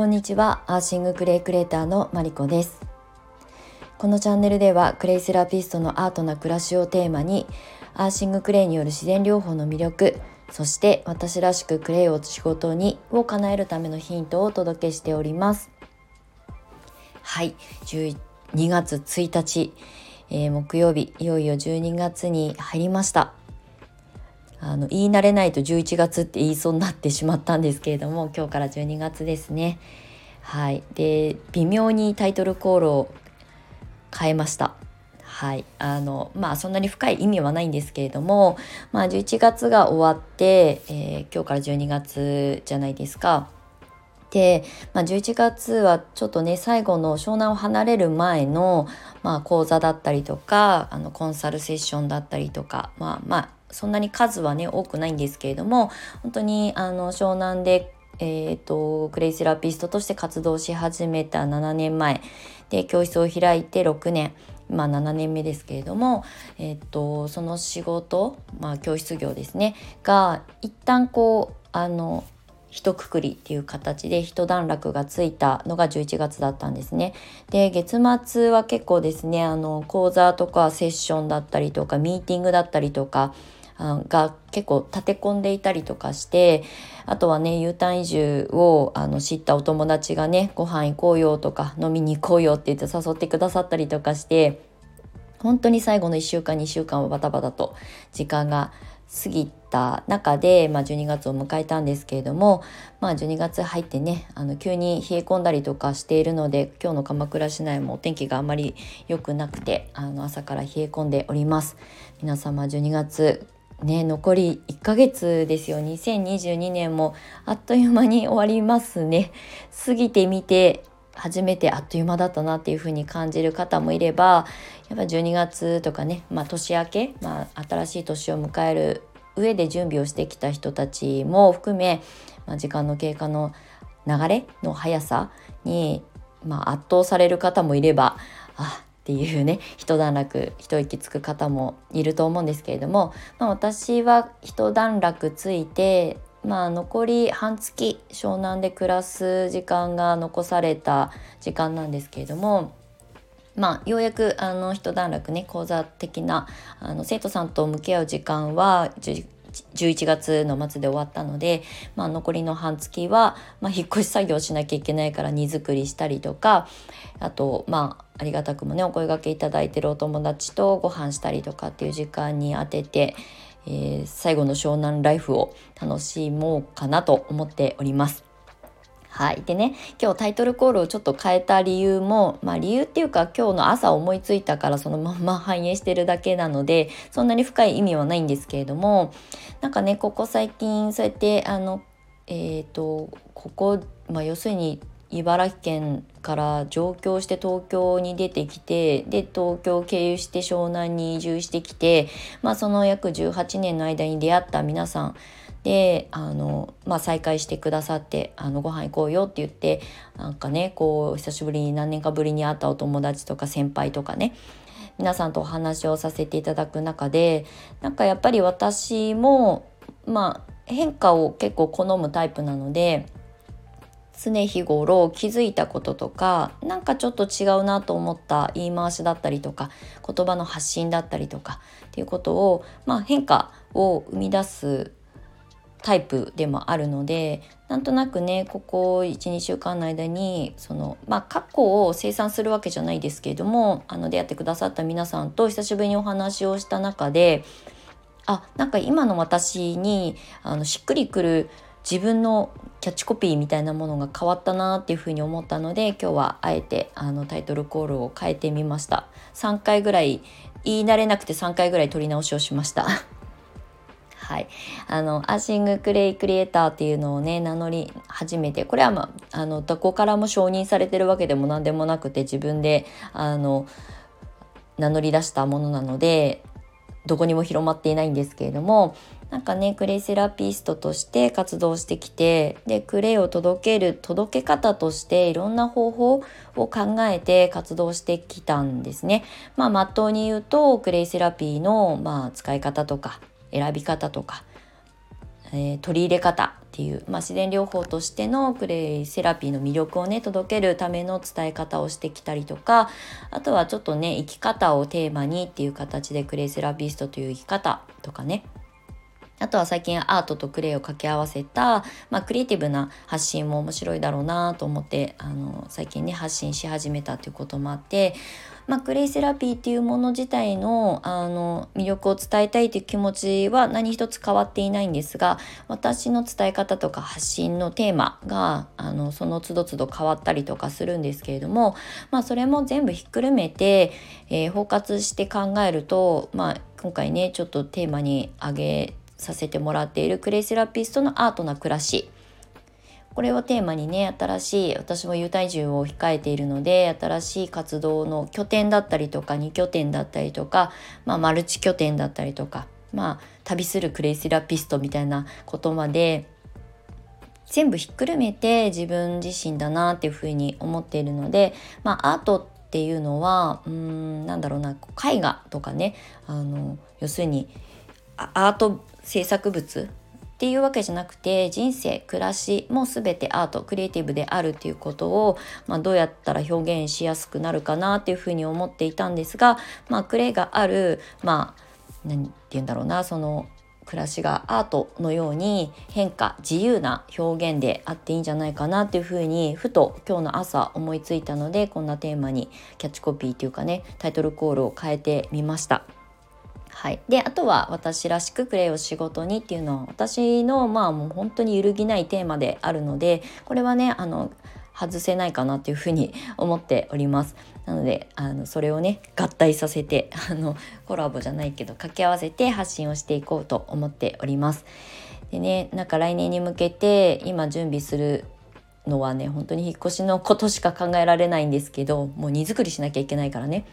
こんにちは。アーシングクレイクレーターのマリコです。このチャンネルではクレイセラピストのアートな暮らしをテーマにアーシングクレイによる自然療法の魅力そして私らしくクレイを仕事にを叶えるためのヒントをお届けしております。はい。12月1日、えー、木曜日いよいよ12月に入りました。あの言い慣れないと11月って言いそうになってしまったんですけれども今日から12月ですね。はい。で微妙にタイトルコールを変えました。はい。あのまあそんなに深い意味はないんですけれどもまあ11月が終わって、えー、今日から12月じゃないですか。で、まあ、11月はちょっとね最後の湘南を離れる前の、まあ、講座だったりとかあのコンサルセッションだったりとかまあまあそんなに数はね多くないんですけれども本当にあの湘南でえーと、クレイセラピストとして活動し始めた7年前で教室を開いて6年今7年目ですけれども、えーと、その仕事、まあ、教室業ですねが一旦こうあの一括りっていう形で一段落がついたのが11月だったんですね。で月末は結構ですねあの講座とかセッションだったりとかミーティングだったりとかが結構立て込んでいたりとかしてあとはね U ターン移住をあの知ったお友達がねご飯行こうよとか飲みに行こうよって言って誘ってくださったりとかして本当に最後の1週間2週間はバタバタと時間が過ぎた中で、まあ、12月を迎えたんですけれども、まあ、12月入ってねあの急に冷え込んだりとかしているので今日の鎌倉市内もお天気があまり良くなくてあの朝から冷え込んでおります。皆様12月ね残り1ヶ月ですよ。2022年もあっという間に終わりますね。過ぎてみて初めてあっという間だったなっていう風に感じる方もいればやっぱ12月とかね、まあ、年明け、まあ、新しい年を迎える上で準備をしてきた人たちも含め、まあ、時間の経過の流れの速さに、まあ、圧倒される方もいればあっていうね一段落一息つく方もいると思うんですけれども、まあ、私は一段落ついてまあ残り半月湘南で暮らす時間が残された時間なんですけれどもまあようやくあの一段落ね講座的なあの生徒さんと向き合う時間は11月の末で終わったので、まあ、残りの半月は、まあ、引っ越し作業しなきゃいけないから荷造りしたりとかあとまあありがたくもねお声がけいただいてるお友達とご飯したりとかっていう時間に当てて、えー、最後の湘南ライフを楽しもうかなと思っております。はい。でね、今日タイトルコールをちょっと変えた理由も、まあ理由っていうか今日の朝思いついたからそのまま反映してるだけなので、そんなに深い意味はないんですけれども、なんかね、ここ最近そうやって、あの、えっ、ー、と、ここ、まあ要するに茨城県から上京して東京に出てきてで東京経由して湘南に移住してきて、まあ、その約18年の間に出会った皆さんであの、まあ、再会してくださってあのご飯行こうよって言ってなんかねこう久しぶりに何年かぶりに会ったお友達とか先輩とかね皆さんとお話をさせていただく中でなんかやっぱり私もまあ変化を結構好むタイプなので常日頃気づいたこととか何かちょっと違うなと思った言い回しだったりとか言葉の発信だったりとかっていうことを、まあ、変化を生み出すタイプでもあるのでなんとなくねここ12週間の間にそのまあ過去を清算するわけじゃないですけれどもあの出会ってくださった皆さんと久しぶりにお話をした中であなんか今の私にあのしっくりくる自分のキャッチコピーみたいなものが変わったなっていうふうに思ったので今日はあえてあのタイトルコールを変えてみました。3回ぐらい言い慣れなくて3回ぐらい取り直しをしました。はい、あのアーシングクレイクリエイターっていうのをね名乗り始めてこれは、まあ、あのどこからも承認されてるわけでも何でもなくて自分であの名乗り出したものなのでどこにも広まっていないんですけれどもなんかねクレイセラピストとして活動してきてでクレイを届ける届け方としていろんな方法を考えて活動してきたんですね。まあ、まっとうに言うとクレイセラピーの、まあ、使い方とか選び方とか、えー、取り入れ方っていう、まあ、自然療法としてのクレイセラピーの魅力をね届けるための伝え方をしてきたりとかあとはちょっとね生き方をテーマにっていう形でクレイセラピストという生き方とかね。あとは最近アートとクレイを掛け合わせた、まあ、クリエイティブな発信も面白いだろうなと思ってあの最近ね発信し始めたということもあってまあ、クレイセラピーっていうもの自体のあの魅力を伝えたいという気持ちは何一つ変わっていないんですが私の伝え方とか発信のテーマがあのその都度都度変わったりとかするんですけれども、まあ、それも全部ひっくるめて、えー、包括して考えると、まあ、今回ねちょっとテーマに挙げさせてもらっているクレイセラピストのアートな暮らし。これをテーマにね新しい私も優待移住を控えているので新しい活動の拠点だったりとか2拠点だったりとか、まあ、マルチ拠点だったりとかまあ旅するクレイセラピストみたいなことまで全部ひっくるめて自分自身だなっていうふうに思っているので、まあ、アートっていうのはうんなんだろうな絵画とかねあの要するにアート制作物っていうわけじゃなくて人生暮らしも全てアートクリエイティブであるっていうことを、まあ、どうやったら表現しやすくなるかなっていうふうに思っていたんですが、まあ、クレイがあるまあ何て言うんだろうなその暮らしがアートのように変化自由な表現であっていいんじゃないかなっていうふうにふと今日の朝思いついたのでこんなテーマにキャッチコピーっていうかねタイトルコールを変えてみました。はい、であとは私らしくプレイを仕事にっていうのは私のまあもう本当に揺るぎないテーマであるのでこれはねあの外せないかなっていうふうに 思っております。なのであのそれをね合体させてあのコラボじゃないけど掛け合わせて発信をしていこうと思っております。でねなんか来年に向けて今準備するのはね本当に引っ越しのことしか考えられないんですけどもう荷造りしなきゃいけないからね。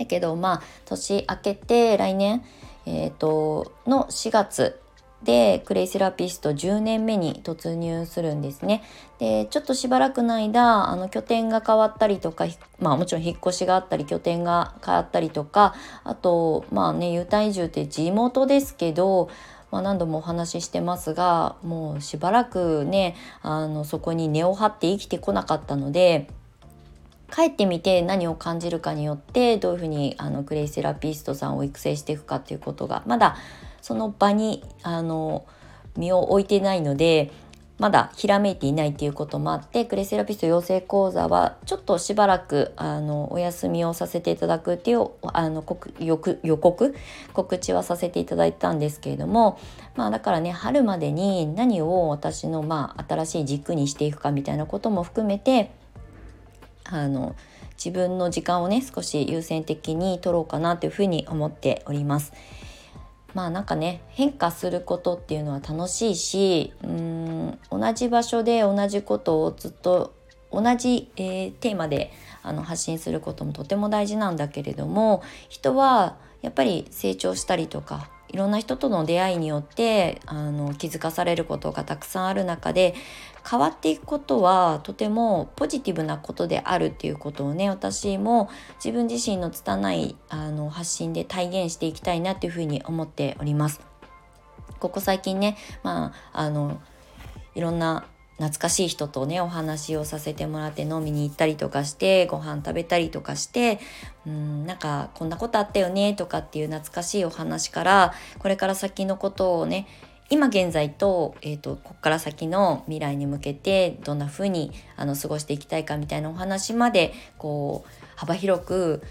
だけどまあ年明けて来年、えーと、の4月でクレイセラピスト10年目に突入するんですね。でちょっとしばらくの間あの拠点が変わったりとかまあもちろん引っ越しがあったり拠点が変わったりとかあとまあね U タ移住って地元ですけどまあ、何度もお話ししてますがもうしばらくねあのそこに根を張って生きてこなかったので帰ってみて何を感じるかによってどういうふうにあのクレイセラピストさんを育成していくかっていうことがまだその場にあの身を置いてないのでまだひらめいていないっていうこともあってクレイセラピスト養成講座はちょっとしばらくあのお休みをさせていただくっていうあの予告告知はさせていただいたんですけれどもまあだからね春までに何を私のまあ新しい軸にしていくかみたいなことも含めてあの自分の時間をね少し優先的に取ろうかなというふうに思っております。まあなんかね変化することっていうのは楽しいしうーん同じ場所で同じことをずっと同じ、えー、テーマであの発信することもとても大事なんだけれども人はやっぱり成長したりとかいろんな人との出会いによってあの気づかされることがたくさんある中で変わっていくことはとてもポジティブなことであるっていうことをね私も自分自身の拙いあの発信で体現していきたいなっていうふうに思っております。ここ最近ね、まあ、あのいろんな懐かしい人とねお話をさせてもらって飲みに行ったりとかしてご飯食べたりとかしてうんなんかこんなことあったよねとかっていう懐かしいお話からこれから先のことをね今現在と,、えーと、ここから先の未来に向けてどんな風にあに過ごしていきたいかみたいなお話までこう幅広く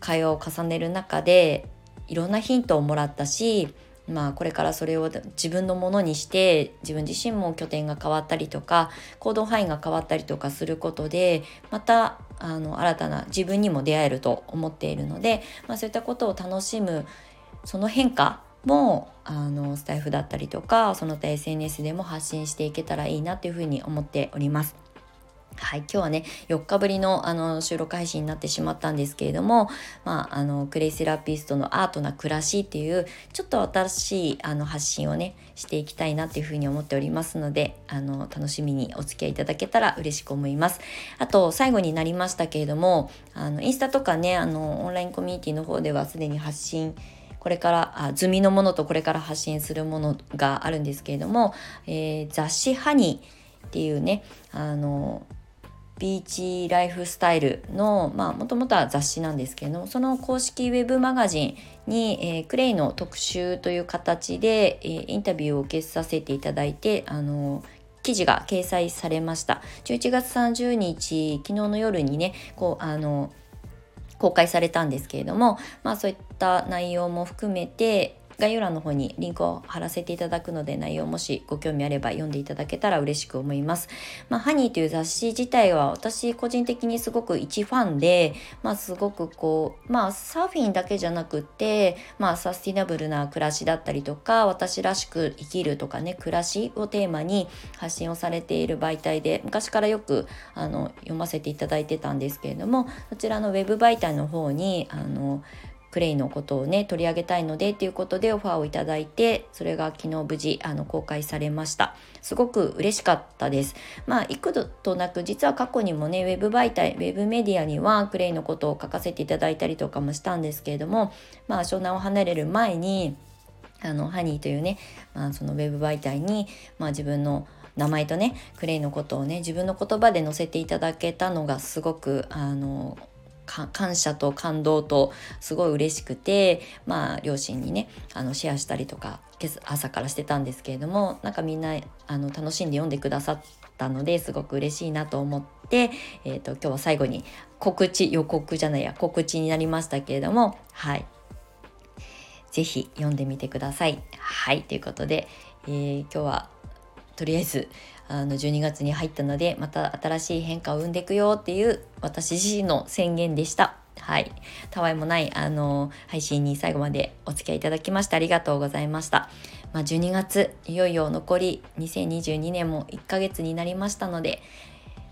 会話を重ねる中でいろんなヒントをもらったしまあこれからそれを自分のものにして自分自身も拠点が変わったりとか行動範囲が変わったりとかすることでまたあの新たな自分にも出会えると思っているので、まあ、そういったことを楽しむその変化もあのスタイフだったりとかその他 SNS でも発信していけたらいいなというふうに思っております。はい、今日はね4日ぶりのあの収録配信になってしまったんですけれども、まあ、あのクレイセラピストのアートな暮らしっていうちょっと新しいあの発信をねしていきたいなっていうふうに思っておりますのであの楽しみにお付き合いいただけたら嬉しく思います。あと最後になりましたけれどもあのインスタとかねあのオンラインコミュニティの方ではすでに発信これからあ済みのものとこれから発信するものがあるんですけれども、えー、雑誌「ハニー」っていうねあのビーチライフスタイルのもともとは雑誌なんですけれどもその公式ウェブマガジンに、えー、クレイの特集という形で、えー、インタビューを受けさせていただいてあの記事が掲載されました。11月30日昨日の夜にねこうあの公開されたんですけれどもまあそういった内容も含めて概要欄の方にリンクを貼らせていただくので内容もしご興味あれば読んでいただけたら嬉しく思います。まあ、ハニーという雑誌自体は私個人的にすごく一ファンで、まあ、すごくこう、まあ、サーフィンだけじゃなくて、まあ、サスティナブルな暮らしだったりとか私らしく生きるとかね暮らしをテーマに発信をされている媒体で昔からよくあの読ませていただいてたんですけれどもそちらのウェブ媒体の方にあのクレイのことをね取り上げたいのでっていうことでオファーをいただいてそれが昨日無事あの公開されました。すごく嬉しかったです。まあ幾度となく実は過去にもねウェブ媒体ウェブメディアにはクレイのことを書かせていただいたりとかもしたんですけれどもまあ湘南を離れる前にあのハニーというね、まあ、そのウェブ媒体に、まあ、自分の名前とねクレイのことをね自分の言葉で載せていただけたのがすごくあの感謝と感動とすごい嬉しくてまあ両親にねあのシェアしたりとか朝からしてたんですけれどもなんかみんなあの楽しんで読んでくださったのですごく嬉しいなと思って、えーと、今日は最後に告知予告じゃないや告知になりましたけれどもはい是非読んでみてください。はいということで、えー、今日はとりあえずあの12月に入ったのでまた新しい変化を生んでいくよっていう私自身の宣言でした。はい。たわいもないあの配信に最後までお付き合いいただきましてありがとうございました。まあ、12月いよいよ残り2022年も1ヶ月になりましたので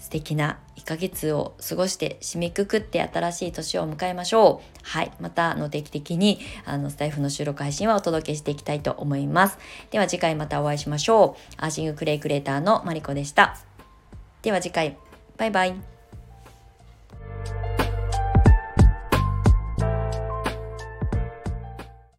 素敵な1ヶ月を過ごして締めくくって新しい年を迎えましょう。はい。また、あの、定期的に、あの、スタイフの収録配信はお届けしていきたいと思います。では次回またお会いしましょう。アーシングクレイクレーターのマリコでした。では次回、バイバイ。